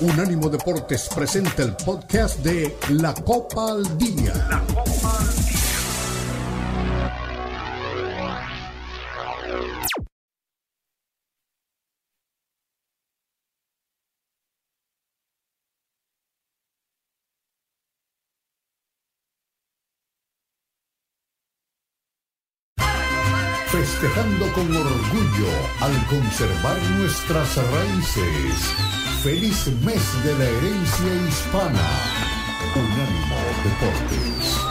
Unánimo Deportes presenta el podcast de La Copa al Día. La Copa al Día. festejando con orgullo al conservar nuestras raíces. Feliz mes de la herencia hispana. Unánimo Deportes.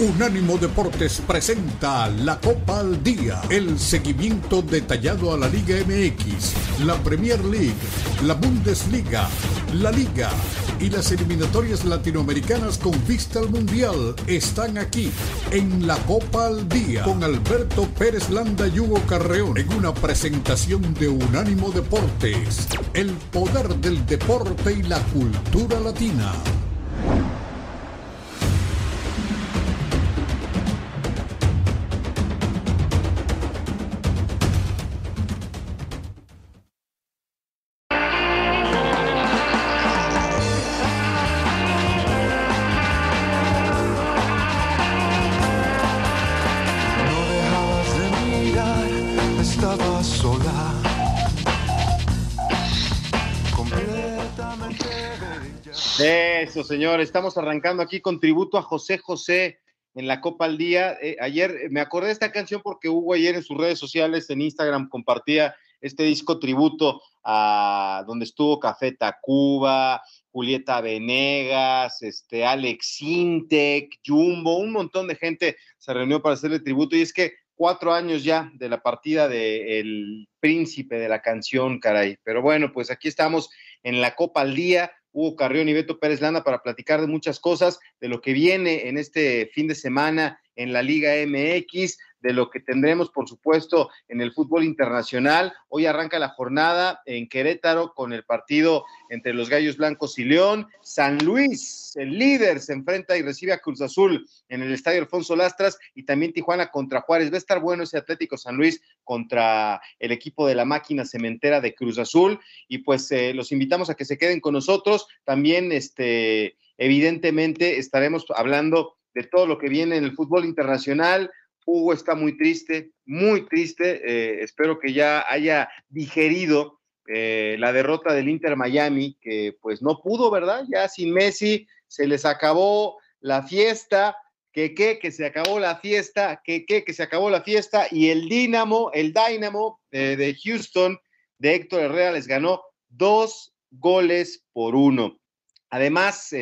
Unánimo Deportes presenta la Copa al Día, el seguimiento detallado a la Liga MX, la Premier League, la Bundesliga, la Liga y las eliminatorias latinoamericanas con vista al Mundial están aquí en la Copa al Día con Alberto Pérez Landa y Hugo Carreón en una presentación de Unánimo Deportes, el poder del deporte y la cultura latina. Eso, señor. Estamos arrancando aquí con tributo a José José en la Copa al Día. Eh, ayer eh, me acordé de esta canción porque Hugo ayer en sus redes sociales, en Instagram, compartía este disco tributo a donde estuvo Café Tacuba, Julieta Venegas, este, Alex Intec, Jumbo, un montón de gente se reunió para hacerle tributo. Y es que cuatro años ya de la partida del príncipe de la canción, caray. Pero bueno, pues aquí estamos en la Copa al Día Hugo Carrión y Beto Pérez Landa para platicar de muchas cosas, de lo que viene en este fin de semana en la Liga MX, de lo que tendremos, por supuesto, en el fútbol internacional. Hoy arranca la jornada en Querétaro con el partido entre los Gallos Blancos y León. San Luis, el líder, se enfrenta y recibe a Cruz Azul en el Estadio Alfonso Lastras y también Tijuana contra Juárez. Va a estar bueno ese Atlético San Luis contra el equipo de la máquina cementera de Cruz Azul. Y pues eh, los invitamos a que se queden con nosotros. También, este, evidentemente, estaremos hablando de todo lo que viene en el fútbol internacional. Hugo está muy triste, muy triste. Eh, espero que ya haya digerido eh, la derrota del Inter Miami, que pues no pudo, ¿verdad? Ya sin Messi se les acabó la fiesta, que qué, que se acabó la fiesta, que qué, que se acabó la fiesta, y el Dynamo, el Dynamo eh, de Houston de Héctor Herrera les ganó dos goles por uno. Además,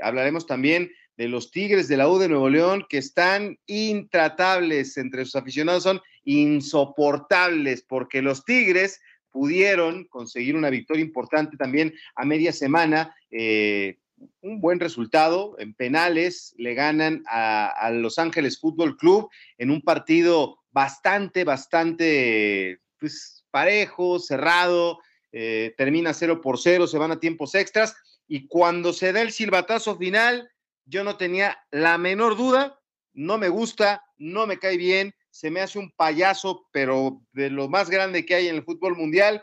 hablaremos también de los Tigres de la U de Nuevo León, que están intratables entre sus aficionados, son insoportables, porque los Tigres pudieron conseguir una victoria importante también a media semana. Eh, un buen resultado en penales, le ganan a, Los Ángeles Fútbol Club en un partido bastante, bastante pues, parejo, cerrado, eh, termina 0 por 0, se van a tiempos extras y cuando se da el silbatazo final, yo no tenía la menor duda, no me gusta, no me cae bien, se me hace un payaso, pero de lo más grande que hay en el fútbol mundial,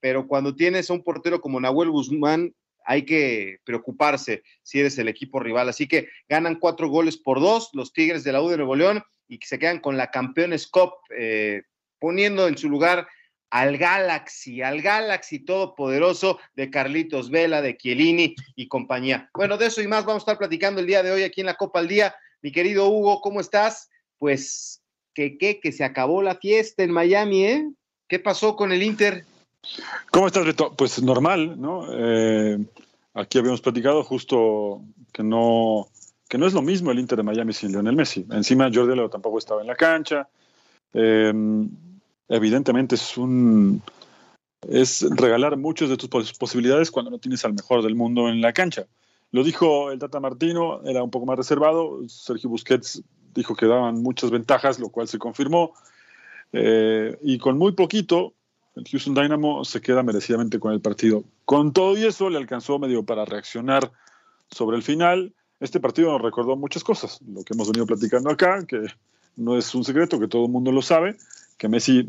pero cuando tienes a un portero como Nahuel Guzmán, hay que preocuparse si eres el equipo rival. Así que ganan cuatro goles por dos los Tigres de la U de Nuevo León y se quedan con la Campeones Cup, eh, poniendo en su lugar al Galaxy, al Galaxy todopoderoso de Carlitos Vela, de Chiellini y compañía. Bueno, de eso y más vamos a estar platicando el día de hoy aquí en la Copa al Día. Mi querido Hugo, ¿cómo estás? Pues que, que, se acabó la fiesta en Miami, ¿eh? ¿Qué pasó con el Inter? ¿Cómo estás, Beto? Pues normal, ¿no? Eh, aquí habíamos platicado justo que no, que no es lo mismo el Inter de Miami sin Lionel Messi. Encima Jordi Leo tampoco estaba en la cancha. Eh, evidentemente es un es regalar muchas de tus posibilidades cuando no tienes al mejor del mundo en la cancha. Lo dijo el Tata Martino, era un poco más reservado. Sergio Busquets dijo que daban muchas ventajas, lo cual se confirmó. Eh, y con muy poquito, el Houston Dynamo se queda merecidamente con el partido. Con todo y eso, le alcanzó medio para reaccionar sobre el final. Este partido nos recordó muchas cosas, lo que hemos venido platicando acá, que no es un secreto que todo el mundo lo sabe, que Messi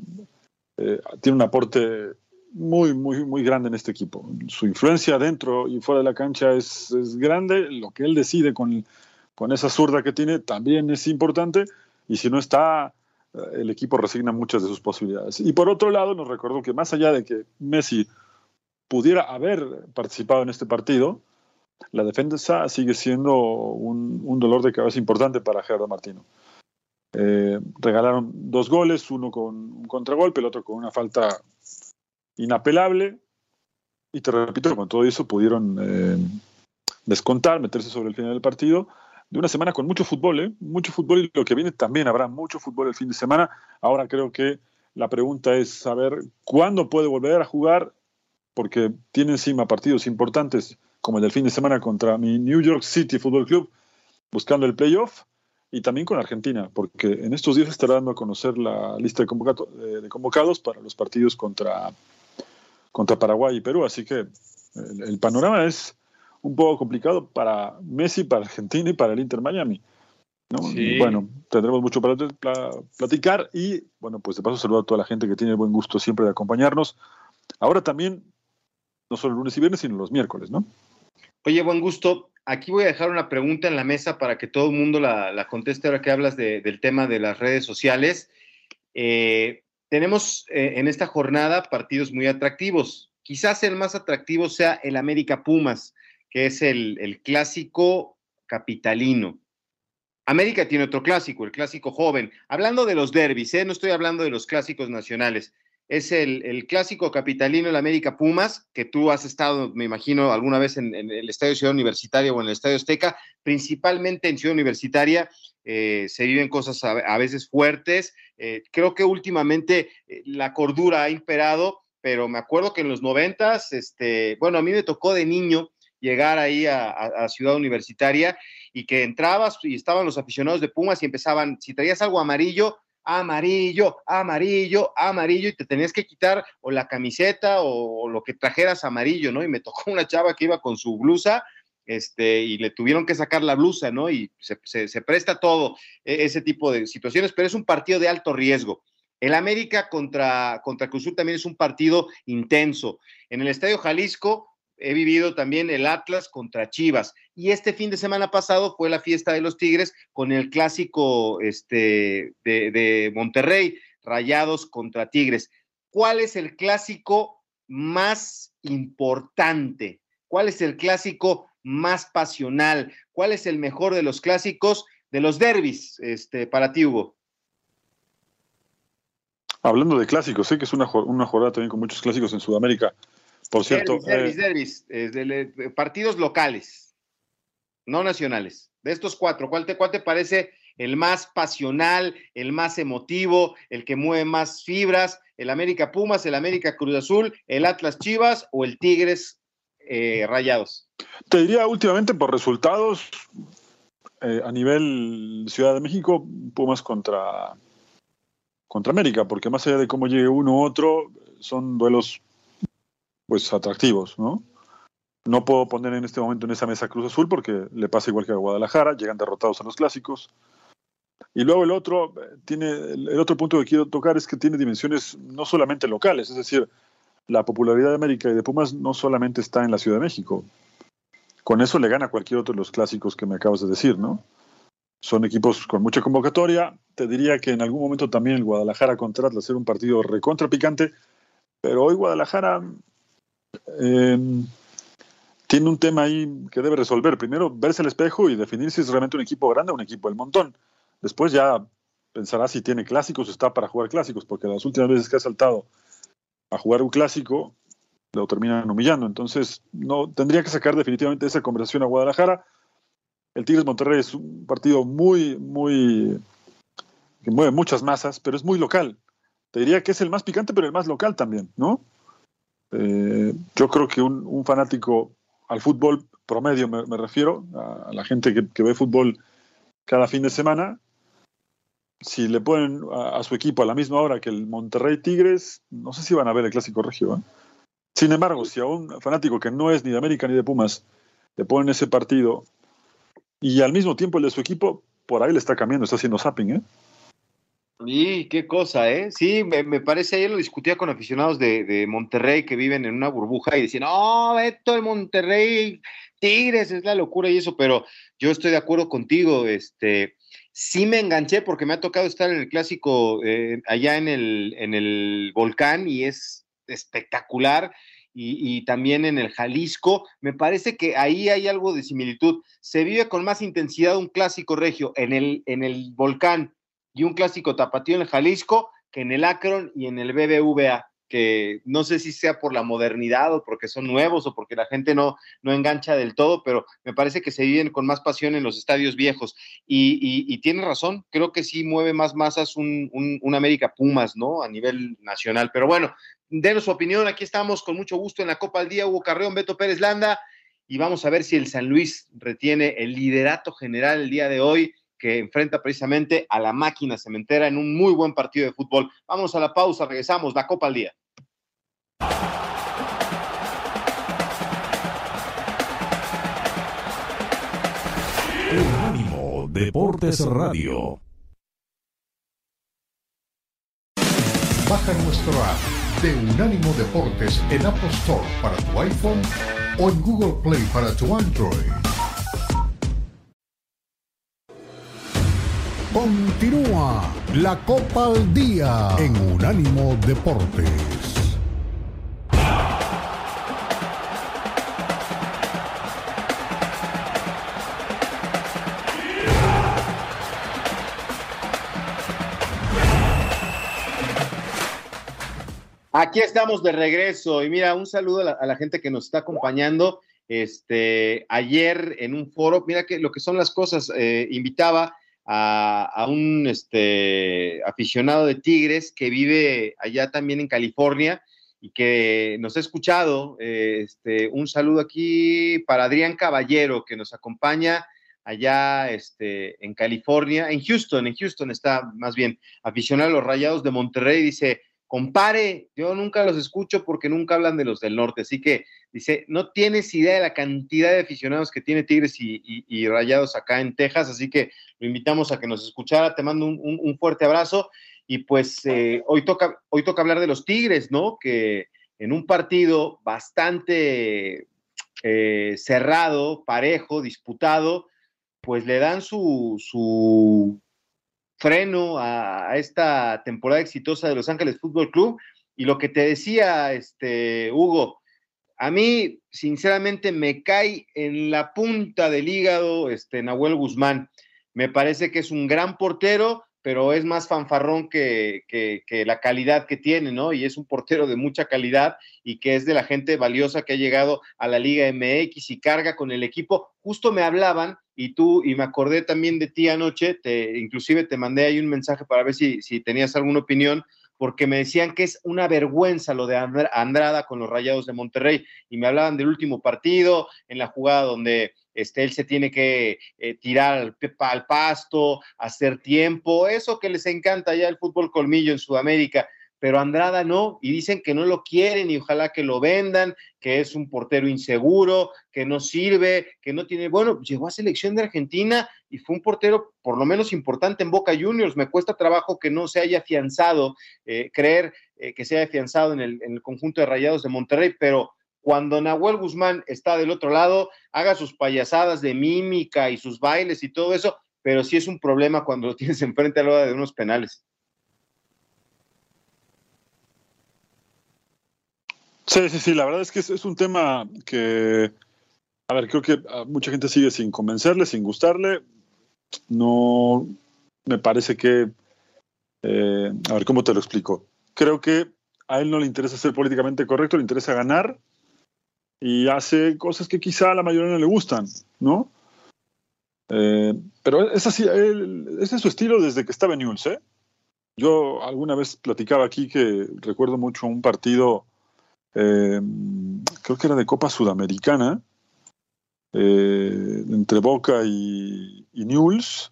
eh, tiene un aporte muy, muy, muy grande en este equipo. Su influencia dentro y fuera de la cancha es, es grande, lo que él decide con, con esa zurda que tiene también es importante, y si no está, eh, el equipo resigna muchas de sus posibilidades. Y por otro lado, nos recordó que más allá de que Messi pudiera haber participado en este partido, la defensa sigue siendo un, un dolor de cabeza importante para Gerardo Martino. Eh, regalaron dos goles, uno con un contragolpe, el otro con una falta inapelable. Y te repito, con todo eso pudieron eh, descontar, meterse sobre el final del partido. De una semana con mucho fútbol, ¿eh? mucho fútbol y lo que viene también habrá mucho fútbol el fin de semana. Ahora creo que la pregunta es saber cuándo puede volver a jugar, porque tiene encima partidos importantes como el del fin de semana contra mi New York City Football Club, buscando el playoff, y también con Argentina, porque en estos días estará dando a conocer la lista de, convocado, de convocados para los partidos contra, contra Paraguay y Perú, así que el, el, panorama es un poco complicado para Messi, para Argentina y para el Inter Miami. ¿no? Sí. Bueno, tendremos mucho para platicar y, bueno, pues de paso saludo a toda la gente que tiene el buen gusto siempre de acompañarnos. Ahora también, no solo lunes y viernes, sino los miércoles, ¿no? Oye, buen gusto aquí voy a dejar una pregunta en la mesa para que todo el mundo la, conteste ahora que hablas de, del tema de las redes sociales. Eh, tenemos eh, en esta jornada partidos muy atractivos. Quizás el más atractivo sea el América Pumas, que es el, el clásico capitalino. América tiene otro clásico, el clásico joven. Hablando de los derbis, ¿eh? no estoy hablando de los clásicos nacionales es el, el, clásico capitalino, el América Pumas, que tú has estado, me imagino, alguna vez en, el Estadio Ciudad Universitaria o en el Estadio Azteca, principalmente en Ciudad Universitaria. Eh, se viven cosas a, veces fuertes. Eh, creo que últimamente eh, la cordura ha imperado, pero me acuerdo que en los noventas, este, bueno, a mí me tocó de niño llegar ahí a, a, a, Ciudad Universitaria y que entrabas y estaban los aficionados de Pumas y empezaban, si traías algo amarillo, amarillo, amarillo, amarillo, y te tenías que quitar o la camiseta o, lo que trajeras amarillo, ¿no? Y me tocó una chava que iba con su blusa, este, y le tuvieron que sacar la blusa, ¿no? Y se, se, se presta todo e, ese tipo de situaciones, pero es un partido de alto riesgo. El América contra, contra Cruzul también es un partido intenso. En el Estadio Jalisco, he vivido también el Atlas contra Chivas. Y este fin de semana pasado fue la fiesta de los Tigres con el clásico este, de, Monterrey, Rayados contra Tigres. ¿Cuál es el clásico más importante? ¿Cuál es el clásico más pasional? ¿Cuál es el mejor de los clásicos de los derbis este, para ti, Hugo? Hablando de clásicos, sé que es una jornada también con muchos clásicos en Sudamérica. Por cierto. Derbis, eh, derbis, derbis, de, de, partidos locales, no nacionales. De estos cuatro, ¿cuál te, ¿cuál te parece el más pasional, el más emotivo, el que mueve más fibras? ¿El América Pumas, el América Cruz Azul, el Atlas Chivas o el Tigres eh, Rayados? Te diría últimamente por resultados eh, a nivel Ciudad de México, Pumas contra, contra América, porque más allá de cómo llegue uno u otro, son duelos pues atractivos, ¿no? No puedo poner en este momento en esa mesa Cruz Azul porque le pasa igual que a Guadalajara, llegan derrotados a los clásicos. Y luego el otro tiene el otro punto que quiero tocar es que tiene dimensiones no solamente locales, es decir, la popularidad de América y de Pumas no solamente está en la Ciudad de México. Con eso le gana cualquier otro de los clásicos que me acabas de decir, ¿no? Son equipos con mucha convocatoria. Te diría que en algún momento también el Guadalajara contra Atlas era un partido recontra picante, pero hoy Guadalajara eh, tiene un tema ahí que debe resolver. Primero, verse al espejo y definir si es realmente un equipo grande o un equipo del montón. Después ya pensará si tiene clásicos o está para jugar clásicos, porque las últimas veces que ha saltado a jugar un clásico lo terminan humillando. Entonces, no tendría que sacar definitivamente esa conversación a Guadalajara. El Tigres Monterrey es un partido muy, muy que mueve muchas masas, pero es muy local. Te diría que es el más picante, pero el más local también, ¿no? Eh, yo creo que un, fanático al fútbol promedio, me, refiero, a, la gente que, ve fútbol cada fin de semana, si le ponen a, a, su equipo a la misma hora que el Monterrey Tigres, no sé si van a ver el clásico regio. ¿eh? Sin embargo, si a un fanático que no es ni de América ni de Pumas le ponen ese partido y al mismo tiempo el de su equipo, por ahí le está cambiando, está haciendo zapping. ¿eh? Y qué cosa, ¿eh? Sí, me, parece, ayer lo discutía con aficionados de, Monterrey que viven en una burbuja y decían, no, Beto, el Monterrey, Tigres, es la locura y eso, pero yo estoy de acuerdo contigo, este, sí me enganché porque me ha tocado estar en el clásico eh, allá en el, en el volcán y es espectacular. Y, y, también en el Jalisco. Me parece que ahí hay algo de similitud. Se vive con más intensidad un clásico regio en el, en el volcán y un clásico tapatío en el Jalisco que en el Akron y en el BBVA, que no sé si sea por la modernidad o porque son nuevos o porque la gente no, no engancha del todo, pero me parece que se viven con más pasión en los estadios viejos. Y, tiene razón, creo que sí mueve más masas un, un, América Pumas, ¿no? A nivel nacional. Pero bueno, denos su opinión, aquí estamos con mucho gusto en la Copa al Día, Hugo Carreón, Beto Pérez Landa, y vamos a ver si el San Luis retiene el liderato general el día de hoy que enfrenta precisamente a la máquina cementera en un muy buen partido de fútbol. Vamos a la pausa, regresamos, la Copa al Día. Unánimo Deportes Radio. Baja nuestro app de Unánimo Deportes en Apple Store para tu iPhone o en Google Play para tu Android. Continúa la Copa al Día en Unánimo Deportes. Aquí estamos de regreso y mira, un saludo a la, gente que nos está acompañando. Este, ayer en un foro, mira que lo que son las cosas, eh, invitaba a, un este, aficionado de Tigres que vive allá también en California y que nos ha escuchado. este, un saludo aquí para Adrián Caballero, que nos acompaña allá este, en California, en Houston, en Houston está más bien aficionado a los Rayados de Monterrey, dice, compare, yo nunca los escucho porque nunca hablan de los del norte, así que dice, no tienes idea de la cantidad de aficionados que tiene Tigres y, Rayados acá en Texas, así que lo invitamos a que nos escuchara, te mando un, fuerte abrazo y pues eh, hoy, toca, hoy toca hablar de los Tigres, ¿no? Que en un partido bastante eh, cerrado, parejo, disputado, pues le dan su, su freno a, esta temporada exitosa de Los Ángeles Fútbol Club. Y lo que te decía, este, Hugo, a mí, sinceramente, me cae en la punta del hígado este, Nahuel Guzmán. Me parece que es un gran portero, pero es más fanfarrón que, que, la calidad que tiene, ¿no? Y es un portero de mucha calidad y que es de la gente valiosa que ha llegado a la Liga MX y carga con el equipo. Justo me hablaban y tú, y me acordé también de ti anoche, te, inclusive te mandé ahí un mensaje para ver si, si tenías alguna opinión, porque me decían que es una vergüenza lo de Andrada con los Rayados de Monterrey, y me hablaban del último partido, en la jugada donde este, él se tiene que eh, tirar al, al, pasto, hacer tiempo, eso que les encanta ya el fútbol colmillo en Sudamérica, pero Andrada no, y dicen que no lo quieren y ojalá que lo vendan, que es un portero inseguro, que no sirve, que no tiene, bueno, llegó a selección de Argentina y fue un portero por lo menos importante en Boca Juniors, me cuesta trabajo que no se haya afianzado, eh, creer eh, que se haya afianzado en el, en el conjunto de Rayados de Monterrey, pero cuando Nahuel Guzmán está del otro lado, haga sus payasadas de mímica y sus bailes y todo eso, pero sí es un problema cuando lo tienes enfrente a la hora de unos penales. Sí, sí, sí, la verdad es que es, un tema que, a ver, creo que mucha gente sigue sin convencerle, sin gustarle. No, me parece que, eh, a ver, ¿cómo te lo explico? Creo que a él no le interesa ser políticamente correcto, le interesa ganar y hace cosas que quizá a la mayoría no le gustan, ¿no? Eh, pero es así, ese es su estilo desde que estaba en Newell's, ¿eh? Yo alguna vez platicaba aquí que recuerdo mucho un partido, eh, creo que era de Copa Sudamericana, eh, entre Boca y, y Newell's,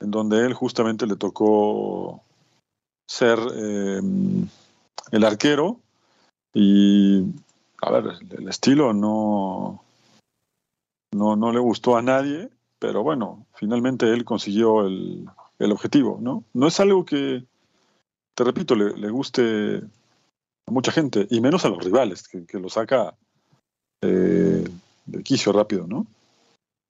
en donde él justamente le tocó ser el arquero y a ver, el estilo no, no, no le gustó a nadie, pero bueno, finalmente él consiguió el, el objetivo, ¿no? No es algo que, te repito, le, guste a mucha gente, y menos a los rivales, que, lo saca eh, de quicio rápido, ¿no?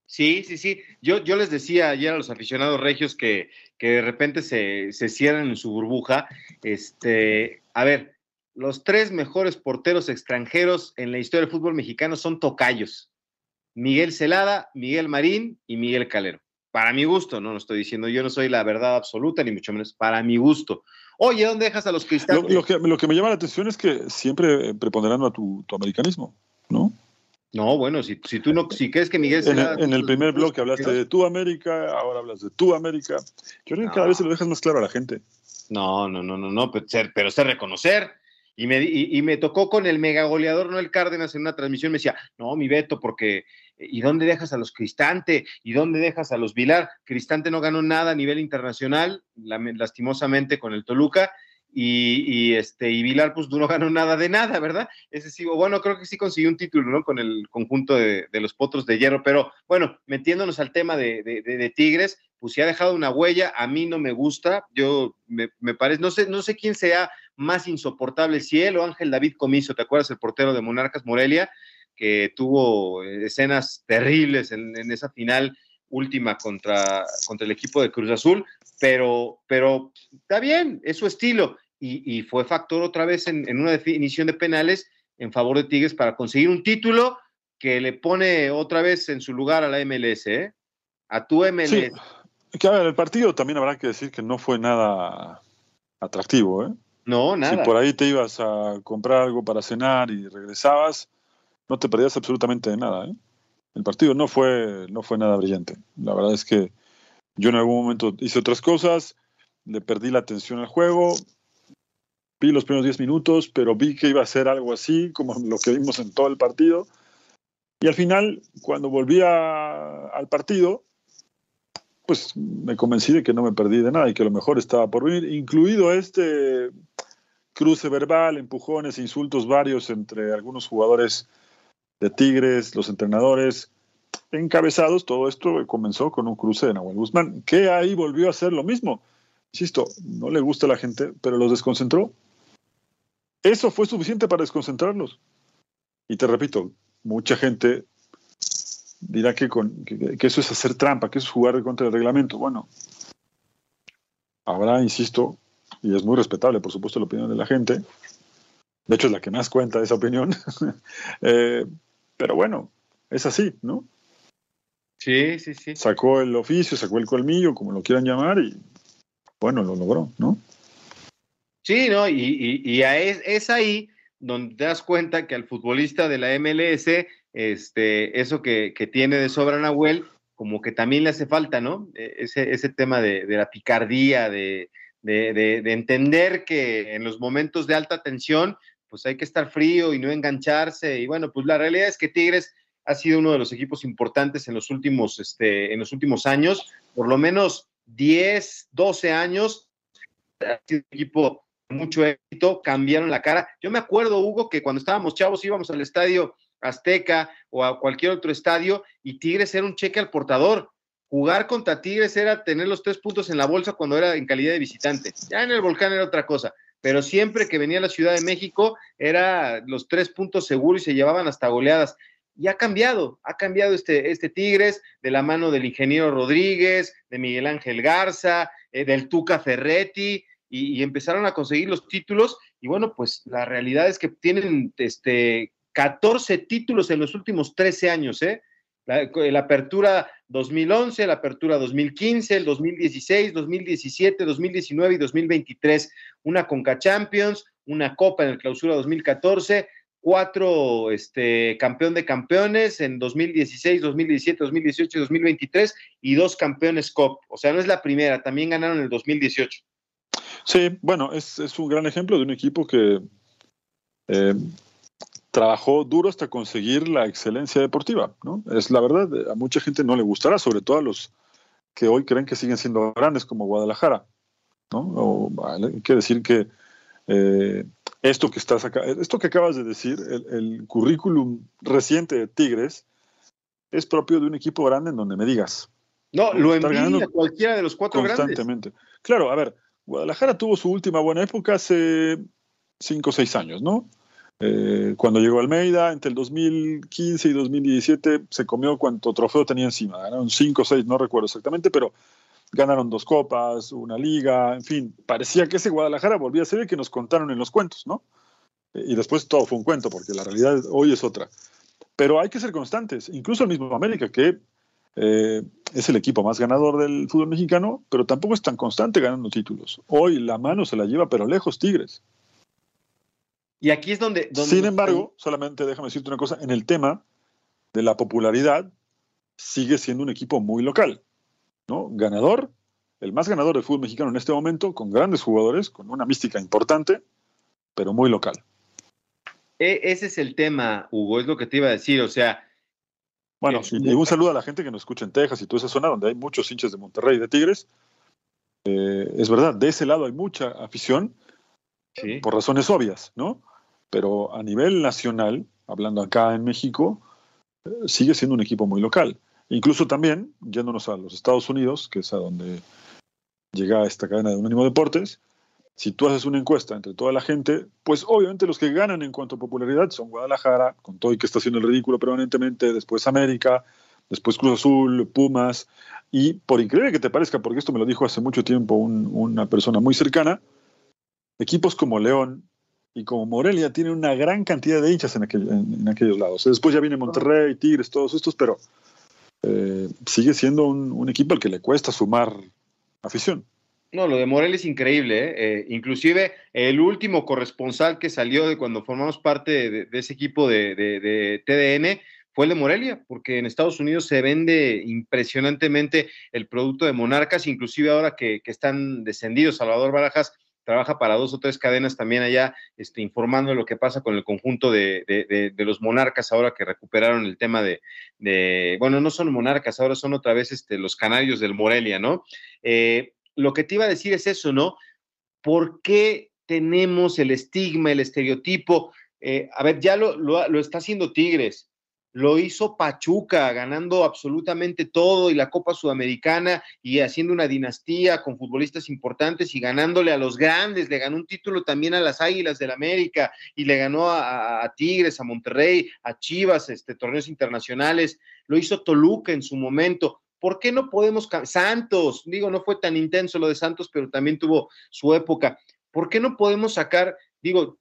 Sí, sí, sí. Yo, yo les decía ayer a los aficionados regios que, que de repente se, se, cierran en su burbuja. Este, a ver, los tres mejores porteros extranjeros en la historia del fútbol mexicano son tocayos. Miguel Celada, Miguel Marín y Miguel Calero. Para mi gusto, no lo estoy diciendo, yo no soy la verdad absoluta, ni mucho menos, para mi gusto. Oye, ¿dónde dejas a los cristales? Lo, que, lo que, me llama la atención es que siempre preponderando a tu, tu americanismo, ¿no? No, bueno, si, si tú no, si crees que Miguel Celada... En el, primer bloque hablaste de tu América, ahora hablas de tu América. Yo creo que cada vez se lo dejas más claro a la gente. No, no, no, no, no, pero, pero sé reconocer. Y me, y, me tocó con el mega goleador Noel Cárdenas en una transmisión, me decía, no, mi Beto, porque ¿y dónde dejas a los Cristante? ¿Y dónde dejas a los Vilar? Cristante no ganó nada a nivel internacional, lastimosamente con el Toluca, y, este, y Vilar pues no ganó nada de nada, ¿verdad? Ese sí, bueno, creo que sí consiguió un título, ¿no? Con el conjunto de, los potros de hierro, pero bueno, metiéndonos al tema de, de, Tigres, pues sí ha dejado una huella, a mí no me gusta, yo me, me, parece, no sé, no sé quién sea más insoportable, si él o Ángel David Comiso, ¿te acuerdas el portero de Monarcas Morelia? Que tuvo escenas terribles en, en esa final última contra, contra el equipo de Cruz Azul, pero, pero está bien, es su estilo. Y, fue factor otra vez en, una definición de penales en favor de Tigres para conseguir un título que le pone otra vez en su lugar a la MLS, ¿eh? a tu MLS. Sí. Que, el partido también habrá que decir que no fue nada atractivo. ¿eh? No, nada. Si por ahí te ibas a comprar algo para cenar y regresabas, no te perdías absolutamente de nada. ¿eh? El partido no fue, no fue nada brillante. La verdad es que yo en algún momento hice otras cosas, le perdí la atención al juego, vi los primeros 10 minutos, pero vi que iba a ser algo así, como lo que vimos en todo el partido. Y al final, cuando volví al partido, pues me convencí de que no me perdí de nada y que lo mejor estaba por venir, incluido este cruce verbal, empujones, insultos varios entre algunos jugadores de Tigres, los entrenadores, encabezados. Todo esto comenzó con un cruce de Nahuel Guzmán, que ahí volvió a hacer lo mismo. Insisto, no le gusta a la gente, pero los desconcentró eso fue suficiente para desconcentrarlos. Y te repito, mucha gente dirá que, eso es hacer trampa, que eso es jugar contra el reglamento. Bueno, habrá, insisto, y es muy respetable, por supuesto, la opinión de la gente. De hecho, es la que más cuenta esa opinión. Eh, pero bueno, es así, ¿no? Sí, sí, sí. Sacó el oficio, sacó el colmillo, como lo quieran llamar, y bueno, lo logró, ¿no? Sí, ¿no? Y, es, ahí donde te das cuenta que al futbolista de la MLS, este, eso que, tiene de sobra Nahuel, como que también le hace falta, ¿no? E, ese, ese tema de, la picardía, de, entender que en los momentos de alta tensión, pues hay que estar frío y no engancharse. Y bueno, pues la realidad es que Tigres ha sido uno de los equipos importantes en los últimos, este, en los últimos años, por lo menos 10, 12 años, ha sido un equipo mucho éxito, cambiaron la cara. Yo me acuerdo, Hugo, que cuando estábamos chavos íbamos al estadio Azteca o a cualquier otro estadio y Tigres era un cheque al portador. Jugar contra Tigres era tener los tres puntos en la bolsa cuando era en calidad de visitante. Ya en el volcán era otra cosa, pero siempre que venía a la Ciudad de México era los tres puntos seguros y se llevaban hasta goleadas. Y ha cambiado, ha cambiado este, este Tigres de la mano del ingeniero Rodríguez, de Miguel Ángel Garza, eh, del Tuca Ferretti, y, empezaron a conseguir los títulos. Y bueno, pues la realidad es que tienen este, 14 títulos en los últimos 13 años, ¿eh? La, la, apertura 2011, la apertura 2015, el 2016, 2017, 2019 y 2023. Una Conca Champions, una Copa en el Clausura 2014, cuatro este, campeón de campeones en 2016, 2017, 2018 y 2023 y dos campeones COP. O sea, no es la primera, también ganaron el 2018. Sí, bueno, es, un gran ejemplo de un equipo que eh, trabajó duro hasta conseguir la excelencia deportiva, ¿no? Es la verdad, a mucha gente no le gustará, sobre todo a los que hoy creen que siguen siendo grandes como Guadalajara, ¿no? hay que decir que eh, esto que estás acá, esto que acabas de decir, el, el, currículum reciente de Tigres es propio de un equipo grande en donde me digas. No, lo envidia cualquiera de los cuatro constantemente. Claro, a ver, Guadalajara tuvo su última buena época hace cinco o seis años, ¿no? Eh, cuando llegó Almeida, entre el 2015 y 2017, se comió cuánto trofeo tenía encima. Ganaron cinco o seis, no recuerdo exactamente, pero ganaron dos copas, una liga, en fin. Parecía que ese Guadalajara volvía a ser el que nos contaron en los cuentos, ¿no? Y después todo fue un cuento, porque la realidad hoy es otra. Pero hay que ser constantes. Incluso el mismo América, que eh, es el equipo más ganador del fútbol mexicano, pero tampoco es tan constante ganando títulos. Hoy la mano se la lleva, pero lejos Tigres. Y aquí es donde... Sin embargo, solamente déjame decirte una cosa, en el tema de la popularidad, sigue siendo un equipo muy local, ¿no? Ganador, el más ganador del fútbol mexicano en este momento, con grandes jugadores, con una mística importante, pero muy local. E, ese es el tema, Hugo, es lo que te iba a decir, o sea, bueno, y un saludo a la gente que nos escucha en Texas y toda esa zona donde hay muchos hinchas de Monterrey y de Tigres. Eh, es verdad, de ese lado hay mucha afición, por razones obvias, ¿no? Pero a nivel nacional, hablando acá en México, eh, sigue siendo un equipo muy local. Incluso también, yéndonos a los Estados Unidos, que es a donde llega esta cadena de Unánimo Deportes, si tú haces una encuesta entre toda la gente, pues obviamente los que ganan en cuanto a popularidad son Guadalajara, con todo y que está haciendo el ridículo permanentemente, después América, después Cruz Azul, Pumas, y por increíble que te parezca, porque esto me lo dijo hace mucho tiempo una persona muy cercana, equipos como León y como Morelia tienen una gran cantidad de hinchas en, aquellos lados. Después ya viene Monterrey, Tigres, todos estos, pero eh, sigue siendo un, equipo al que le cuesta sumar afición. No, lo de Morel es increíble. ¿eh? Eh, inclusive el último corresponsal que salió de cuando formamos parte de, ese equipo de, TDN fue el de Morelia, porque en Estados Unidos se vende impresionantemente el producto de Monarcas, inclusive ahora que, están descendidos, Salvador Barajas trabaja para dos o tres cadenas también allá, este, informando de lo que pasa con el conjunto de, los monarcas ahora que recuperaron el tema de, bueno, no son monarcas, ahora son otra vez este, los canarios del Morelia, ¿no? Eh, lo que te iba a decir es eso, ¿no? ¿Por qué tenemos el estigma, el estereotipo? Eh, a ver, ya lo, lo, está haciendo Tigres, lo hizo Pachuca, ganando absolutamente todo y la Copa Sudamericana y haciendo una dinastía con futbolistas importantes y ganándole a los grandes, le ganó un título también a las Águilas del América y le ganó a, a Tigres, a Monterrey, a Chivas, este, torneos internacionales, lo hizo Toluca en su momento. ¿Por qué no podemos Santos, digo, no fue tan intenso lo de Santos, pero también tuvo su época. ¿Por qué no podemos sacar, digo,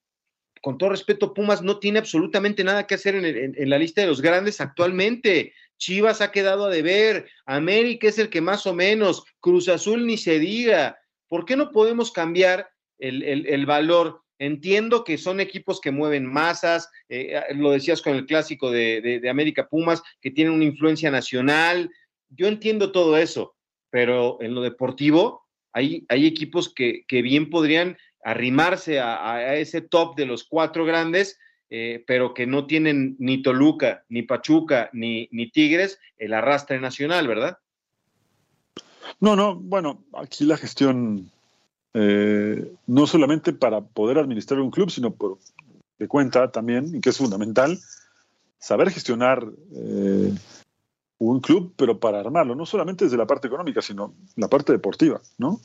con todo respeto, Pumas no tiene absolutamente nada que hacer en, la lista de los grandes actualmente. Chivas ha quedado a deber, América es el que más o menos, Cruz Azul ni se diga. ¿Por qué no podemos cambiar el, valor? Entiendo que son equipos que mueven masas, eh, lo decías con el clásico de, América Pumas, que tienen una influencia nacional, yo entiendo todo eso, pero en lo deportivo hay equipos que, bien podrían arrimarse a, ese top de los cuatro grandes, eh, pero que no tienen ni Toluca, ni Pachuca, ni, ni Tigres, el arrastre nacional, ¿verdad? No, no, bueno, aquí la gestión, eh, no solamente para poder administrar un club, sino por de cuenta también, y que es fundamental, saber gestionar eh, un club, pero para armarlo, no solamente desde la parte económica, sino la parte deportiva, ¿no?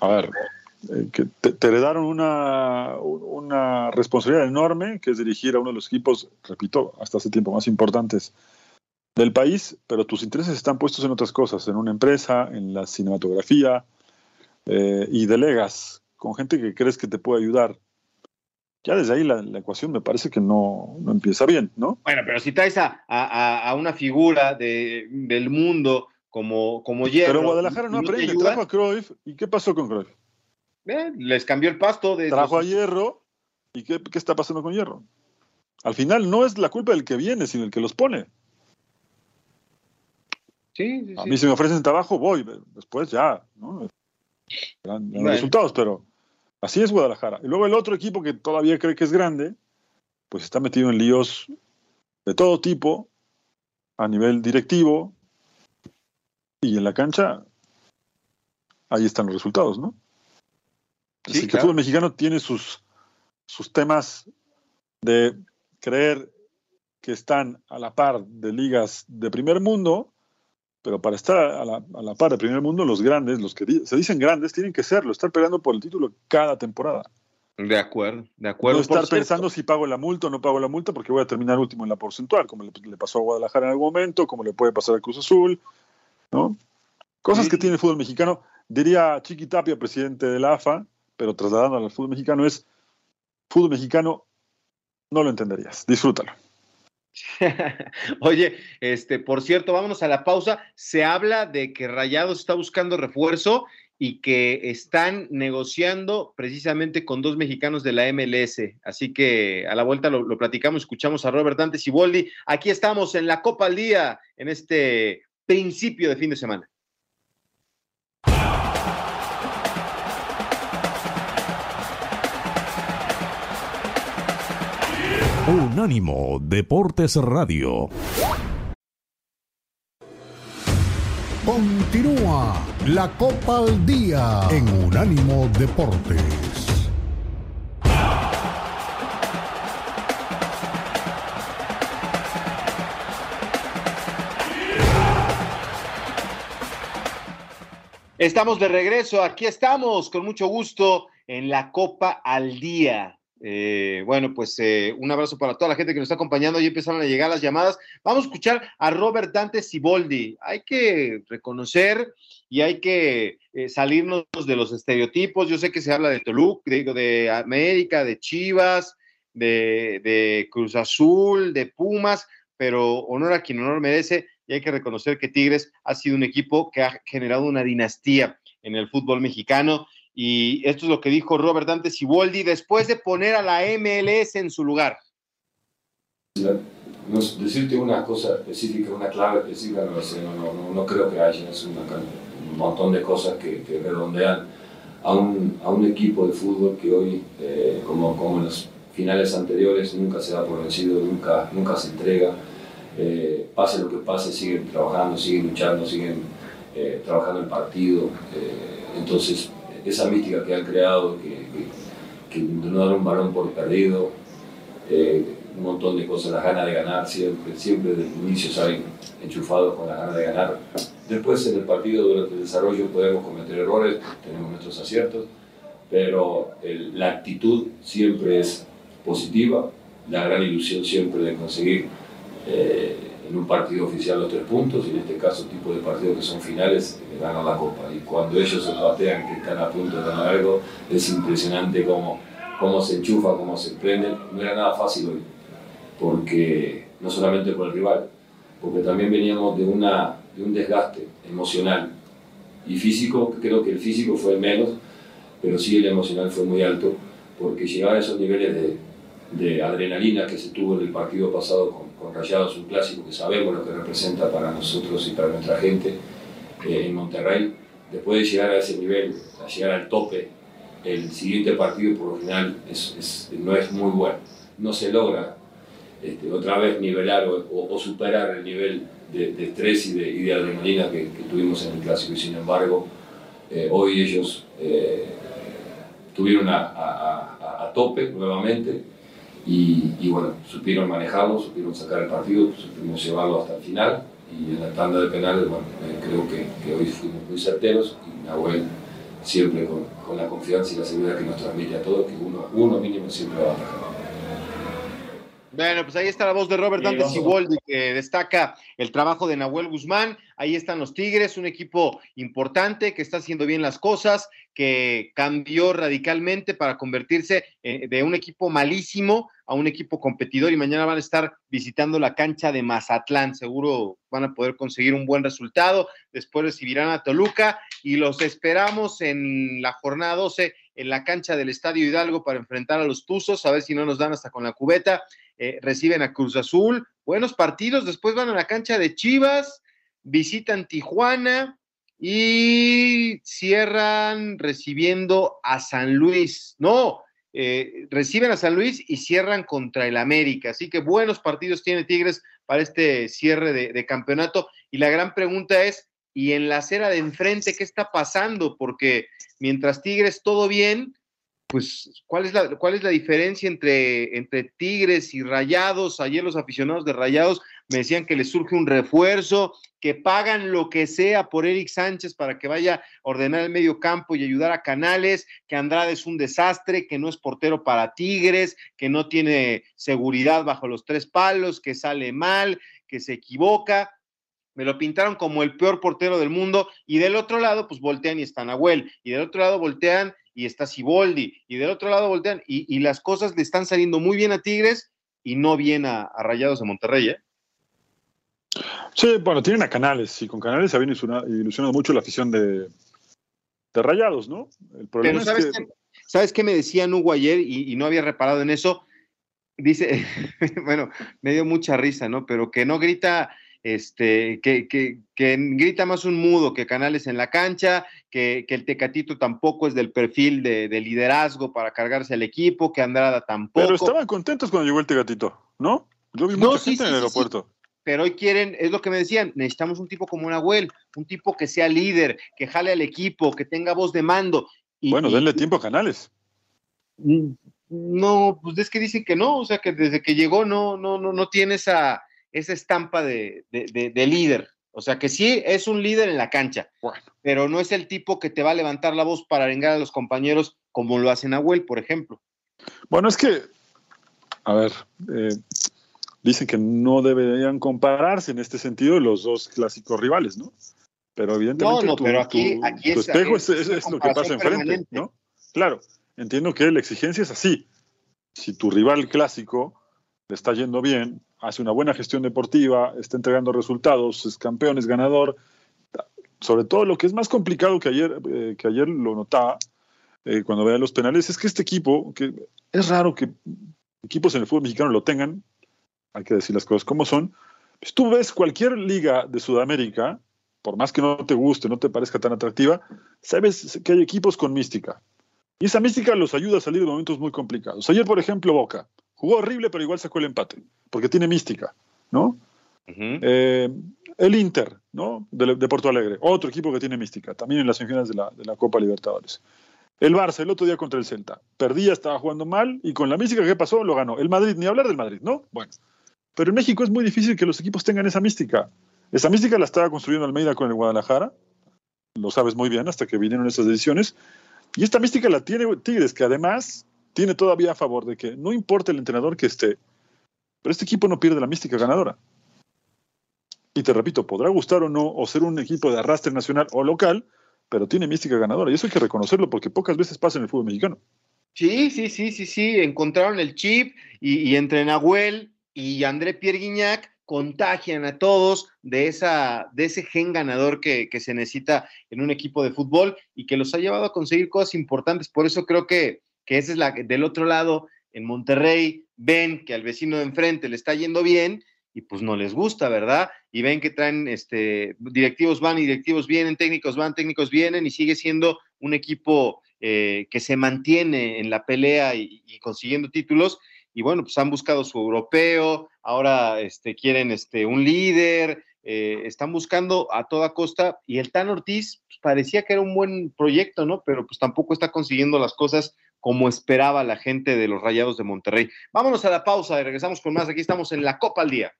A ver, eh, que te, heredaron una, una responsabilidad enorme, que es dirigir a uno de los equipos, repito, hasta hace tiempo más importantes del país, pero tus intereses están puestos en otras cosas, en una empresa, en la cinematografía, eh, y delegas con gente que crees que te puede ayudar ya desde ahí la, ecuación me parece que no, empieza bien, ¿no? Bueno, pero si traes a, una figura del mundo como, como Hierro... Pero Guadalajara no, aprende, trajo a Cruyff, ¿y qué pasó con Cruyff? les cambió el pasto. De trajo a Hierro, ¿y qué, está pasando con Hierro? Al final no es la culpa del que viene, sino el que los pone. Sí, a mí si me ofrecen trabajo, voy, después ya, ¿no? resultados, pero Así es Guadalajara. Y luego el otro equipo que todavía cree que es grande, pues está metido en líos de todo tipo, a nivel directivo, y en la cancha, ahí están los resultados, ¿no? Así que el fútbol mexicano tiene sus, sus temas de creer que están a la par de ligas de primer mundo, pero para estar a la, a la par de primer mundo, los grandes, los que se dicen grandes, tienen que serlo, estar peleando por el título cada temporada. De acuerdo, de acuerdo. No estar pensando si pago la multa o no pago la multa porque voy a terminar último en la porcentual, como le, le, pasó a Guadalajara en algún momento, como le puede pasar a Cruz Azul, ¿no? Cosas sí. que tiene el fútbol mexicano. Diría Chiqui Tapia, presidente de la AFA, pero trasladando al fútbol mexicano, es fútbol mexicano, no lo entenderías. Disfrútalo. Oye, este, por cierto, vámonos a la pausa. Se habla de que Rayados está buscando refuerzo y que están negociando precisamente con dos mexicanos de la MLS. Así que a la vuelta lo, lo platicamos, escuchamos a Robert Dante Siboldi. Aquí estamos en la Copa al Día, en este principio de fin de semana. Unánimo Deportes Radio. Continúa la Copa al Día en Unánimo Deportes. Estamos de regreso, aquí estamos con mucho gusto en la Copa al Día. Eh, bueno, pues eh, un abrazo para toda la gente que nos está acompañando. Ya empezaron a llegar las llamadas. Vamos a escuchar a Robert Dante Siboldi. Hay que reconocer y hay que eh, salirnos de los estereotipos. Yo sé que se habla de Toluca, digo, de América, de Chivas, de, de Cruz Azul, de Pumas, pero honor a quien honor merece y hay que reconocer que Tigres ha sido un equipo que ha generado una dinastía en el fútbol mexicano y esto es lo que dijo Robert Dante Siboldi después de poner a la MLS en su lugar. No, decirte una cosa específica, una clave específica, no, no, no, creo que haya, es una, un montón de cosas que, que redondean a un, a un, equipo de fútbol que hoy, eh, como, como en los finales anteriores, nunca se da por vencido, nunca, nunca se entrega. Eh, pase lo que pase, siguen trabajando, siguen luchando, siguen eh, trabajando el partido. entonces, esa mística que han creado, que, no dar un balón por perdido, eh, un montón de cosas, las ganas de ganar, siempre, siempre desde el inicio saben enchufados con las ganas de ganar. Después en el partido, durante el desarrollo, podemos cometer errores, tenemos nuestros aciertos, pero la actitud siempre es positiva, la gran ilusión siempre de conseguir eh, en un partido oficial los tres puntos, y en este caso tipo de partidos que son finales, que ganan la copa. Y cuando ellos se patean, que están a punto de ganar algo, es impresionante cómo, cómo se enchufa, cómo se prenden. No era nada fácil hoy, porque no solamente por el rival, porque también veníamos de, una, de un desgaste emocional y físico, creo que el físico fue el menos, pero sí el emocional fue muy alto, porque llegar a esos niveles de, de adrenalina que se tuvo en el partido pasado con, con Rayados, un clásico que sabemos lo que representa para nosotros y para nuestra gente eh, en Monterrey, después de llegar a ese nivel, a llegar al tope, el siguiente partido por lo es, no es muy bueno. No se logra este, otra vez nivelar o, superar el nivel de, de estrés y de, adrenalina que, tuvimos en el clásico. Y sin embargo eh, hoy ellos eh, tuvieron a, a, a tope nuevamente y, bueno, supieron manejarlo, supieron sacar el partido, supimos llevarlo hasta el final y en la tanda de penales, bueno, eh, creo que, que, hoy fuimos muy certeros y Nahuel siempre con, con, la confianza y la seguridad que nos transmite a todos, que uno, uno mínimo siempre va a atacar. Bueno, pues ahí está la voz de Robert Dante Siboldi que destaca el trabajo de Nahuel Guzmán. Ahí están los Tigres, un equipo importante que está haciendo bien las cosas, que cambió radicalmente para convertirse de un equipo malísimo a un equipo competidor y mañana van a estar visitando la cancha de Mazatlán. Seguro van a poder conseguir un buen resultado. Después recibirán a Toluca y los esperamos en la jornada 12 en la cancha del Estadio Hidalgo para enfrentar a los Tuzos, a ver si no nos dan hasta con la cubeta eh, reciben a Cruz Azul, buenos partidos, después van a la cancha de Chivas, visitan Tijuana y cierran recibiendo a San Luis. No, eh, reciben a San Luis y cierran contra el América. Así que buenos partidos tiene Tigres para este cierre de, de campeonato. Y la gran pregunta es, ¿y en la acera de enfrente qué está pasando? Porque mientras Tigres todo bien, pues, ¿cuál es la, cuál es la diferencia entre, entre Tigres y Rayados? Ayer los aficionados de Rayados me decían que les surge un refuerzo, que pagan lo que sea por Eric Sánchez para que vaya a ordenar el medio campo y ayudar a Canales, que Andrade es un desastre, que no es portero para Tigres, que no tiene seguridad bajo los tres palos, que sale mal, que se equivoca me lo pintaron como el peor portero del mundo, y del otro lado, pues voltean y está Nahuel, y del otro lado voltean y está Siboldi, y del otro lado voltean, y, las cosas le están saliendo muy bien a Tigres y no bien a, Rayados de Monterrey, ¿eh? Sí, bueno, tienen a Canales, y con Canales se ha ilusionado mucho la afición de, Rayados, ¿no? El problema ¿sabes, es que... qué, ¿sabes qué me decía Hugo ayer y, y no había reparado en eso? Dice, bueno, me dio mucha risa, ¿no? Pero que no grita este, que, que, grita más un mudo que Canales en la cancha, que, que el Tecatito tampoco es del perfil de, liderazgo para cargarse al equipo, que Andrada tampoco. Pero estaban contentos cuando llegó el Tecatito, ¿no? Yo vi mucha gente en el aeropuerto. pero hoy quieren, es lo que me decían, necesitamos un tipo como un Nahuel, un tipo que sea líder, que jale al equipo, que tenga voz de mando. bueno, denle tiempo a Canales. Mm, no, pues es que dicen que no, o sea que desde que llegó no, no, no, no tiene esa, esa estampa de, líder. O sea que sí es un líder en la cancha, pero no es el tipo que te va a levantar la voz para arengar a los compañeros como lo hace Nahuel, por ejemplo. Bueno, es que, a ver, eh, dicen que no deberían compararse en este sentido los dos clásicos rivales, ¿no? Pero evidentemente no, pero aquí, tu, espejo es, lo que pasa enfrente, ¿no? Claro, entiendo que la exigencia es así. Si tu rival clásico le está yendo bien, hace una buena gestión deportiva, está entregando resultados, es campeón, es ganador. Sobre todo lo que es más complicado que ayer, eh, que ayer lo notaba eh, cuando veía los penales, es que este equipo, que es raro que equipos en el fútbol mexicano lo tengan, hay que decir las cosas como son, pues tú ves cualquier liga de Sudamérica, por más que no te guste, no te parezca tan atractiva, sabes que hay equipos con mística. Y esa mística los ayuda a salir de momentos muy complicados. Ayer, por ejemplo, Boca. Jugó horrible, pero igual sacó el empate, porque tiene mística, ¿no? Eh, el Inter, ¿no? De, Porto Alegre, otro equipo que tiene mística, también en las semifinales de la, de la Copa Libertadores. El Barça, el otro día contra el Celta, perdía, estaba jugando mal, y con la mística que pasó, lo ganó. El Madrid, ni hablar del Madrid, ¿no? Bueno. Pero en México es muy difícil que los equipos tengan esa mística. Esa mística la estaba construyendo Almeida con el Guadalajara, lo sabes muy bien, hasta que vinieron esas decisiones. Y esta mística la tiene Tigres, que además tiene todavía a favor de que no importa el entrenador que esté, pero este equipo no pierde la mística ganadora. Y te repito, podrá gustar o no, o ser un equipo de arrastre nacional o local, pero tiene mística ganadora. Y eso hay que reconocerlo porque pocas veces pasa en el fútbol mexicano. Sí, sí, sí, sí, sí. Encontraron el chip y, entre Nahuel y André Pierre Guignac contagian a todos de, esa, de ese gen ganador que, que, se necesita en un equipo de fútbol y que los ha llevado a conseguir cosas importantes. Por eso creo que, que esa es la del otro lado, en Monterrey, ven que al vecino de enfrente le está yendo bien y pues no les gusta, ¿verdad? Y ven que traen, este, directivos van y directivos vienen, técnicos van, técnicos vienen y sigue siendo un equipo eh, que se mantiene en la pelea y, consiguiendo títulos. Y bueno, pues han buscado su europeo, ahora este, quieren este, un líder, eh, están buscando a toda costa y el Tan Ortiz pues, parecía que era un buen proyecto, ¿no? Pero pues tampoco está consiguiendo las cosas como esperaba la gente de los Rayados de Monterrey. Vámonos a la pausa y regresamos con más. Aquí estamos en la Copa al Día.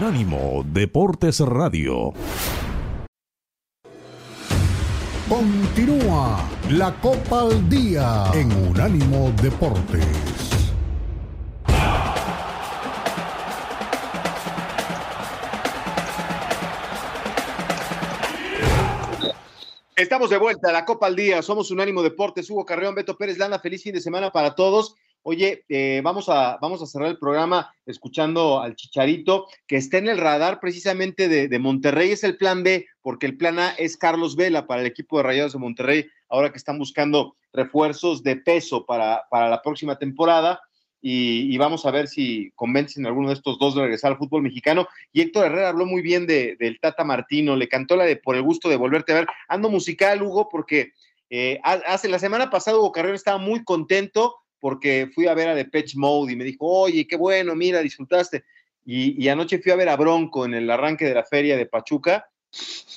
Unánimo Deportes Radio. Continúa la Copa al Día en Unánimo Deportes. Estamos de vuelta a la Copa al Día. Somos Unánimo Deportes. Hugo Carreón, Beto Pérez Lana. Feliz fin de semana para todos. Oye, eh, vamos, a, vamos a cerrar el programa escuchando al Chicharito, que está en el radar precisamente de, Monterrey. Es el plan B, porque el plan A es Carlos Vela para el equipo de Rayados de Monterrey, ahora que están buscando refuerzos de peso para, para la próxima temporada y, vamos a ver si convencen a alguno de estos dos de regresar al fútbol mexicano. Y Héctor Herrera habló muy bien de, del Tata Martino, le cantó la de por el gusto de volverte a ver. Ando musical, Hugo, porque eh, hace la semana pasada Hugo Carrera estaba muy contento porque fui a ver a Depeche Mode y me dijo, oye, qué bueno, mira, disfrutaste. Y, anoche fui a ver a Bronco en el arranque de la feria de Pachuca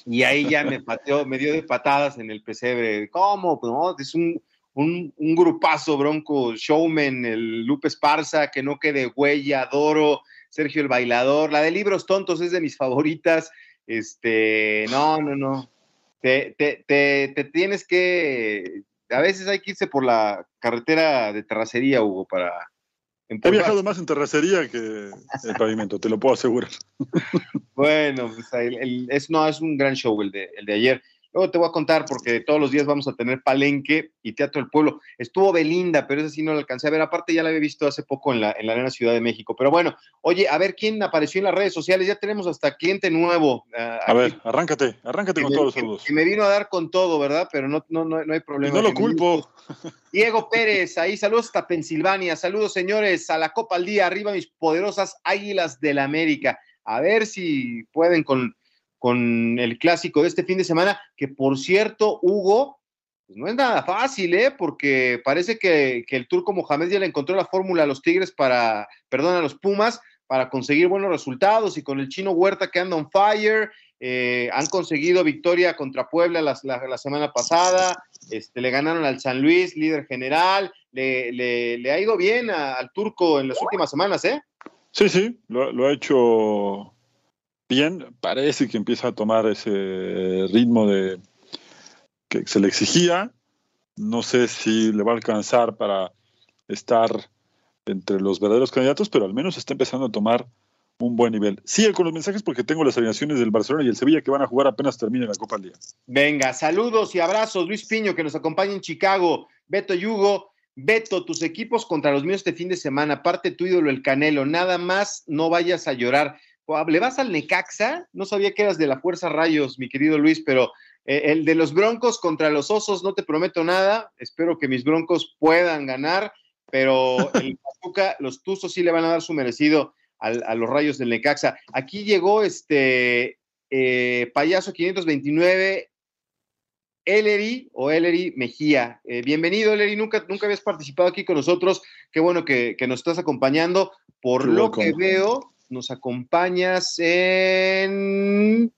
y ahí ya me pateó, me dio de patadas en el pesebre. ¿Cómo? Pues, no, es un, un, grupazo Bronco, Showman, el Lupe Esparza, que no quede huella, adoro, Sergio el Bailador, la de Libros Tontos es de mis favoritas. Este, no, no, no. Te, te, te, te tienes que, a veces hay que irse por la carretera de terracería, Hugo, para, He viajado más en terracería que en pavimento, te lo puedo asegurar. bueno, pues es, no, es un gran show el de, el de ayer. Luego te voy a contar porque todos los días vamos a tener Palenque y Teatro del Pueblo. Estuvo Belinda, pero esa sí no la alcancé a ver. Aparte ya la había visto hace poco en la, en la Arena Ciudad de México. Pero bueno, oye, a ver quién apareció en las redes sociales. Ya tenemos hasta cliente nuevo. Uh, a ver, arráncate, arráncate con todos los saludos. Y me vino a dar con todo, ¿verdad? Pero no, no, no, hay problema. no lo culpo. Diego Pérez, ahí saludos hasta Pensilvania. Saludos, señores, a la Copa al Día. Arriba mis poderosas Águilas del la América. A ver si pueden con con el clásico de este fin de semana, que por cierto, Hugo, pues no es nada fácil, ¿eh? Porque parece que, el turco Mohamed ya le encontró la fórmula a los Tigres para, perdón, a los Pumas, para conseguir buenos resultados y con el chino Huerta que anda on fire, eh, han conseguido victoria contra Puebla la, semana pasada, este, le ganaron al San Luis, líder general, le, le, ha ido bien al turco en las últimas semanas, ¿eh? Sí, sí, lo, lo ha hecho bien, parece que empieza a tomar ese ritmo de que se le exigía. No sé si le va a alcanzar para estar entre los verdaderos candidatos, pero al menos está empezando a tomar un buen nivel. Sigue con los mensajes porque tengo las alineaciones del Barcelona y el Sevilla que van a jugar apenas termine la Copa al Día. Venga, saludos y abrazos. Luis Piño que nos acompaña en Chicago. Beto Yugo. Beto, tus equipos contra los míos este fin de semana, aparte tu ídolo el Canelo, nada más no vayas a llorar. ¿Le vas al Necaxa? No sabía que eras de la Fuerza Rayos, mi querido Luis, pero eh, el de los Broncos contra los Osos, no te prometo nada. Espero que mis Broncos puedan ganar, pero el Pachuca, los Tuzos sí le van a dar su merecido a los Rayos del Necaxa. Aquí llegó este eh, Payaso 529. Ellery o Ellery Mejía. Eh, bienvenido, Ellery. Nunca, nunca habías participado aquí con nosotros. Qué bueno que, nos estás acompañando. Por lo que veo, nos acompañas en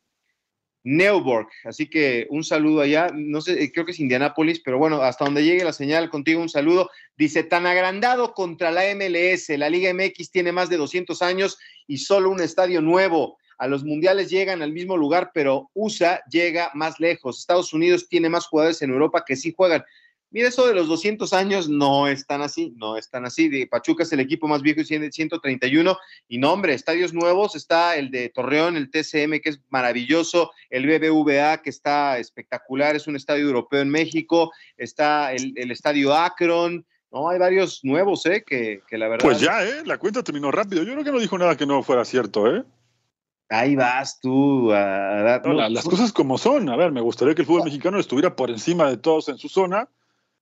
Neuburg. Así que un saludo allá. No sé, creo que es Indianápolis, pero bueno, hasta donde llegue la señal, contigo un saludo. Dice, tan agrandado contra la MLS, la Liga MX tiene más de 200 años y solo un estadio nuevo. A los mundiales llegan al mismo lugar, pero USA llega más lejos. Estados Unidos tiene más jugadores en Europa que sí juegan. Mira, eso de los 200 años no es tan así, no es tan así. De Pachuca es el equipo más viejo y 131. Y no, hombre, estadios nuevos está el de Torreón, el TCM, que es maravilloso, el BBVA, que está espectacular, es un estadio europeo en México, está el, estadio Akron. No, hay varios nuevos, ¿eh? Que, la verdad. Pues ya, ¿eh? La cuenta terminó rápido. Yo creo que no dijo nada que no fuera cierto, ¿eh? Ahí vas tú a, las cosas como son. A ver, me gustaría que el fútbol mexicano estuviera por encima de todos en su zona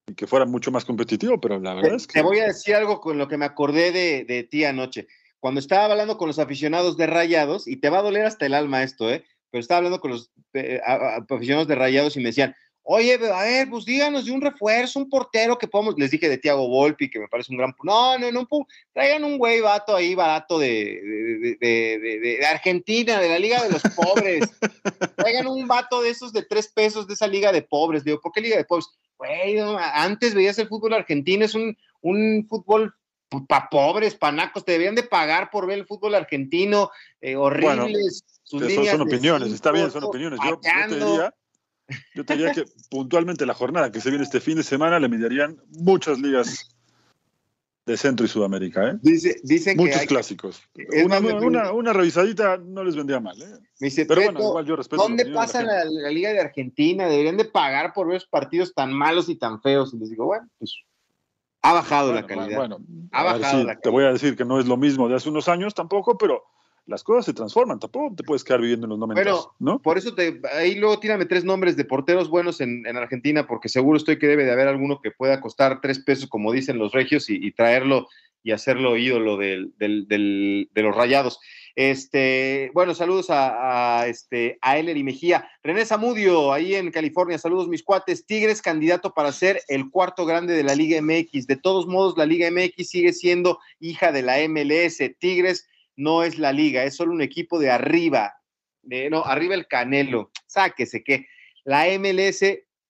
y que fuera mucho más competitivo, pero la verdad es que... Te voy a decir algo con lo que me acordé de, de ti anoche. Cuando estaba hablando con los aficionados de Rayados, y te va a doler hasta el alma esto, ¿eh? Pero estaba hablando con los eh, aficionados de Rayados y me decían, oye, a ver, pues díganos de un refuerzo, un portero que podemos, les dije de Tiago Volpi, que me parece un gran, no, no, no, traigan un güey vato ahí barato de, de, Argentina, de la Liga de los Pobres, traigan un vato de esos de tres pesos de esa Liga de Pobres, digo, ¿por qué Liga de Pobres? Güey, antes veías el fútbol argentino, es un, un fútbol para pobres, panacos, te deberían de pagar por ver el fútbol argentino, eh, horribles. sus son opiniones, está bien, son opiniones. Yo, yo, te diría, yo te diría que puntualmente la jornada que se viene este fin de semana le mediarían muchas ligas de Centro y Sudamérica. ¿eh? Dice, dicen Muchos clásicos. Una, una, una, revisadita no les vendría mal. ¿eh? dice, Pero bueno, igual yo respeto. ¿Dónde pasa la, la, Liga de Argentina? Deberían de pagar por ver partidos tan malos y tan feos. Y les digo, bueno, pues ha bajado la calidad. Bueno, ha bajado la calidad. Te voy a decir que no es lo mismo de hace unos años tampoco, pero las cosas se transforman, tampoco te puedes quedar viviendo en los momentos. Bueno, ¿no? por eso te, ahí luego tírame tres nombres de porteros buenos en, Argentina, porque seguro estoy que debe de haber alguno que pueda costar tres pesos, como dicen los regios, y, traerlo y hacerlo ídolo del, de los rayados. Este, bueno, saludos a, a, este, a Eller y Mejía. René Zamudio, ahí en California, saludos mis cuates. Tigres, candidato para ser el cuarto grande de la Liga MX. De todos modos, la Liga MX sigue siendo hija de la MLS. Tigres no es la liga, es solo un equipo de arriba, de, no, arriba el Canelo, sáquese que la MLS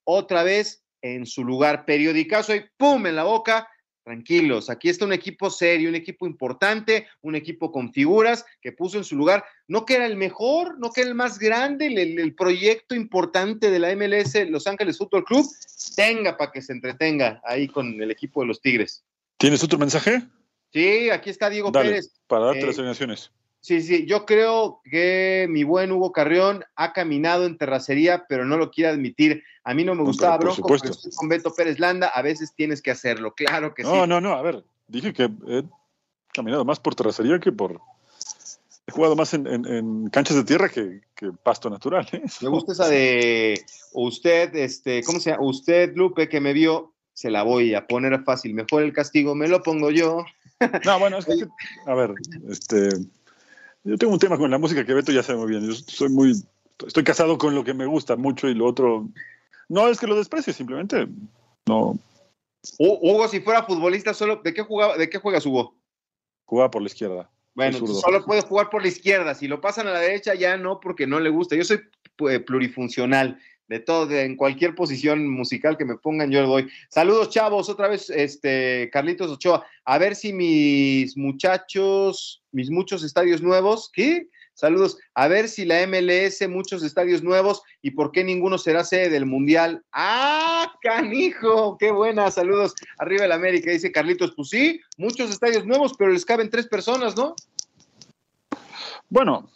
otra vez en su lugar, periodicazo y pum en la boca, tranquilos, aquí está un equipo serio, un equipo importante, un equipo con figuras que puso en su lugar, no que era el mejor, no que era el más grande, el, el proyecto importante de la MLS Los Ángeles Fútbol Club, tenga para que se entretenga ahí con el equipo de los Tigres. ¿Tienes otro mensaje? Sí, aquí está Diego Dale, Pérez. Para darte Eh, las alineaciones. Sí, sí, yo creo que mi buen Hugo Carrión ha caminado en terracería, pero no lo quiere admitir. A mí no me No, gustaba pero Bronco, pero supuesto. estoy con Beto Pérez Landa, a veces tienes que hacerlo, claro que sí. No, no, no, a ver, dije que he caminado más por terracería que por... He jugado más en, en- en canchas de tierra que, que pasto natural. ¿eh? Me gusta esa de usted, este, ¿cómo se llama? Usted, Lupe, que me vio, se la voy a poner fácil. Mejor el castigo me lo pongo yo. No, bueno, es que, a ver, este, yo tengo un tema con la música que Beto ya sabe muy bien. Yo soy muy, estoy casado con lo que me gusta mucho y lo otro, no es que lo desprecie, simplemente no Hu- Hugo, si fuera futbolista, solo, ¿de qué jugaba, de qué juegas, Hugo? jugaba por la izquierda. Bueno, solo puede jugar por la izquierda. Si lo pasan a la derecha, ya no, porque no le gusta. Yo soy pues, plurifuncional. De todo, de- en cualquier posición musical que me pongan, yo le doy. Saludos, chavos. Otra vez, este, Carlitos Ochoa. A ver si mis muchachos, mis muchos estadios nuevos, ¿qué? Saludos. A ver si la MLS, muchos estadios nuevos, y por qué ninguno será sede del Mundial. ¡Ah, canijo! ¡Qué buena! Saludos. Arriba el América, dice Carlitos. Pues sí, muchos estadios nuevos, pero les caben tres personas, ¿no? Bueno,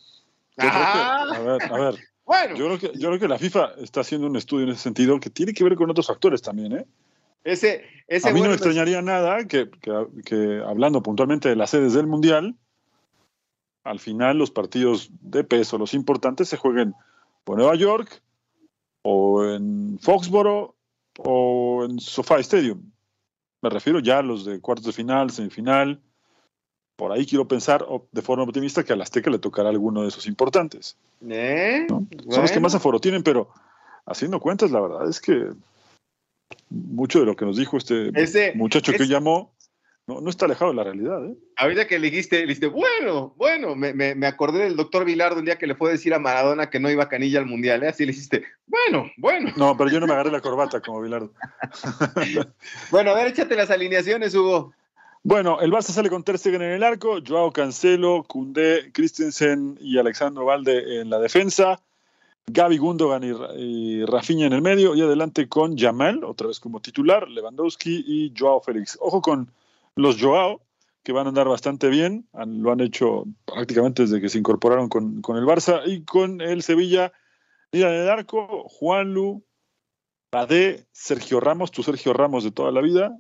que- Ah. a ver, a ver, Bueno, yo creo, que, yo creo que la FIFA está haciendo un estudio en ese sentido que tiene que ver con otros factores también, ¿eh? ese, ese A mí no me extrañaría nada que, que- que hablando puntualmente de las sedes del Mundial, al final los partidos de peso, los importantes, se jueguen o en Nueva York, o en Foxboro, o en SoFi Stadium. Me refiero ya a los de cuartos de final, semifinal. Por ahí quiero pensar de forma optimista que al Azteca le tocará alguno de esos importantes. ¿Eh? ¿no? Son los que más aforo tienen, pero haciendo cuentas, la verdad es que mucho de lo que nos dijo este Ese, muchacho que llamó no, no está alejado de la realidad. ¿eh? ahorita que le dijiste, le dijiste, bueno, bueno, me, me, me acordé del doctor Vilardo el día que le fue a decir a Maradona que no iba a canilla al mundial, ¿eh? Así le dijiste, bueno, bueno. No, pero yo no me agarré la corbata como Bilardo. Bueno, a ver, échate las alineaciones, Hugo. Bueno, el Barça sale con Ter en el arco, Joao Cancelo, Koundé, Christensen y Alexandro Valde en la defensa, Gaby Gundogan y, Ra- y Rafinha en el medio y adelante con Jamal, otra vez como titular, Lewandowski y Joao Félix. Ojo con los Joao, que van a andar bastante bien, lo han hecho prácticamente desde que se incorporaron con, con el Barça y con el Sevilla. Mira en el arco, Juanlu, Bade, Sergio Ramos, tu Sergio Ramos de toda la vida,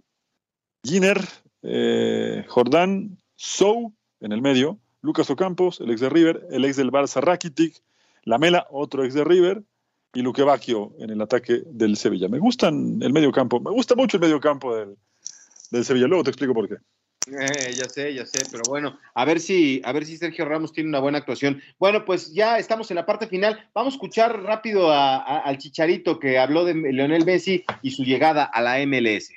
Giner, eh, Jordán, Sou en el medio, Lucas Ocampos, el ex de River, el ex del Barça Rakitic, Lamela, otro ex de River, y Luque Bacchio en el ataque del Sevilla. Me gustan el medio campo, me gusta mucho el medio campo del, del Sevilla. Luego te explico por qué. Eh, ya sé, ya sé, pero bueno, a ver si, a ver si Sergio Ramos tiene una buena actuación. Bueno, pues ya estamos en la parte final. Vamos a escuchar rápido a- al Chicharito que habló de Leonel Messi y su llegada a la MLS.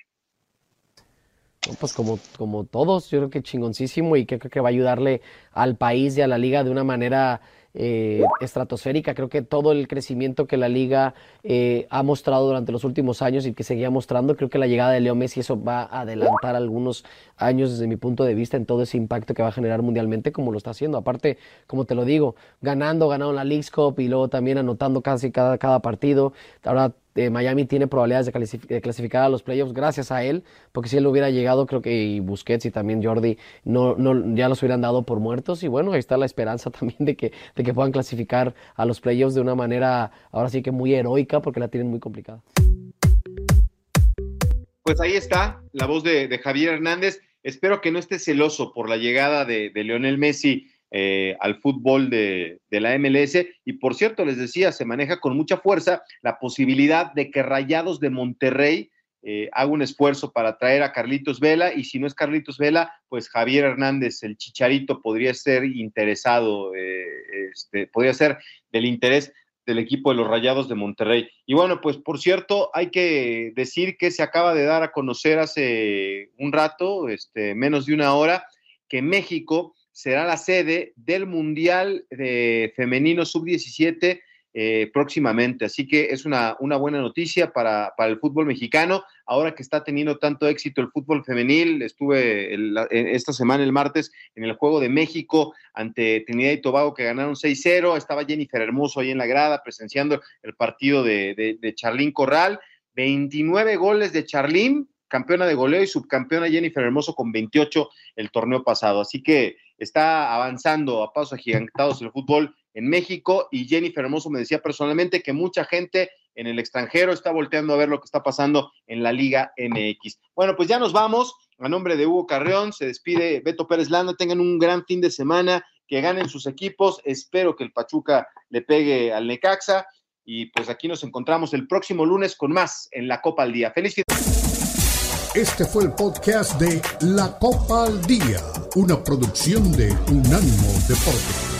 Pues como, como todos, yo creo que chingoncísimo y creo que va a ayudarle al país y a la liga de una manera eh, estratosférica. Creo que todo el crecimiento que la liga eh, ha mostrado durante los últimos años y que seguía mostrando, creo que la llegada de Leo Messi eso va a adelantar algunos años desde mi punto de vista en todo ese impacto que va a generar mundialmente como lo está haciendo. Aparte, como te lo digo, ganando, ganando la Leagues Cup y luego también anotando casi cada, cada partido. Ahora eh, Miami tiene probabilidades de, clasific- de clasificar a los playoffs gracias a él, porque si él hubiera llegado, creo que Busquets y también Jordi no, no, ya los hubieran dado por muertos. Y bueno, ahí está la esperanza también de que, de que puedan clasificar a los playoffs de una manera ahora sí que muy heroica, porque la tienen muy complicada. Pues ahí está la voz de, de Javier Hernández. Espero que no esté celoso por la llegada de, de Leonel Messi eh, al fútbol de, la MLS. Y por cierto, les decía, se maneja con mucha fuerza la posibilidad de que Rayados de Monterrey eh, haga un esfuerzo para traer a Carlitos Vela. Y si no es Carlitos Vela, pues Javier Hernández, el chicharito, podría ser interesado, eh, este, podría ser del interés del equipo de los Rayados de Monterrey. Y bueno, pues por cierto, hay que decir que se acaba de dar a conocer hace un rato, este, menos de una hora, que México será la sede del Mundial de Femenino Sub-17 eh, próximamente. Así que es una, una buena noticia para, para, el fútbol mexicano. Ahora que está teniendo tanto éxito el fútbol femenil, estuve esta semana, el martes, en el Juego de México ante Trinidad y Tobago que ganaron 6-0. Estaba Jennifer Hermoso ahí en la grada presenciando el partido de, de, de Charlín Corral. 29 goles de Charlín, campeona de goleo y subcampeona Jennifer Hermoso con 28 el torneo pasado. Así que está avanzando a pasos agigantados el fútbol en México y Jennifer Hermoso me decía personalmente que mucha gente en el extranjero está volteando a ver lo que está pasando en la Liga MX. Bueno, pues ya nos vamos. A nombre de Hugo Carreón, se despide Beto Pérez Landa. Tengan un gran fin de semana, que ganen sus equipos. Espero que el Pachuca le pegue al Necaxa. Y pues aquí nos encontramos el próximo lunes con más en la Copa al Día. Feliz fin. Este fue el podcast de La Copa al Día, una producción de Unánimo Deportes.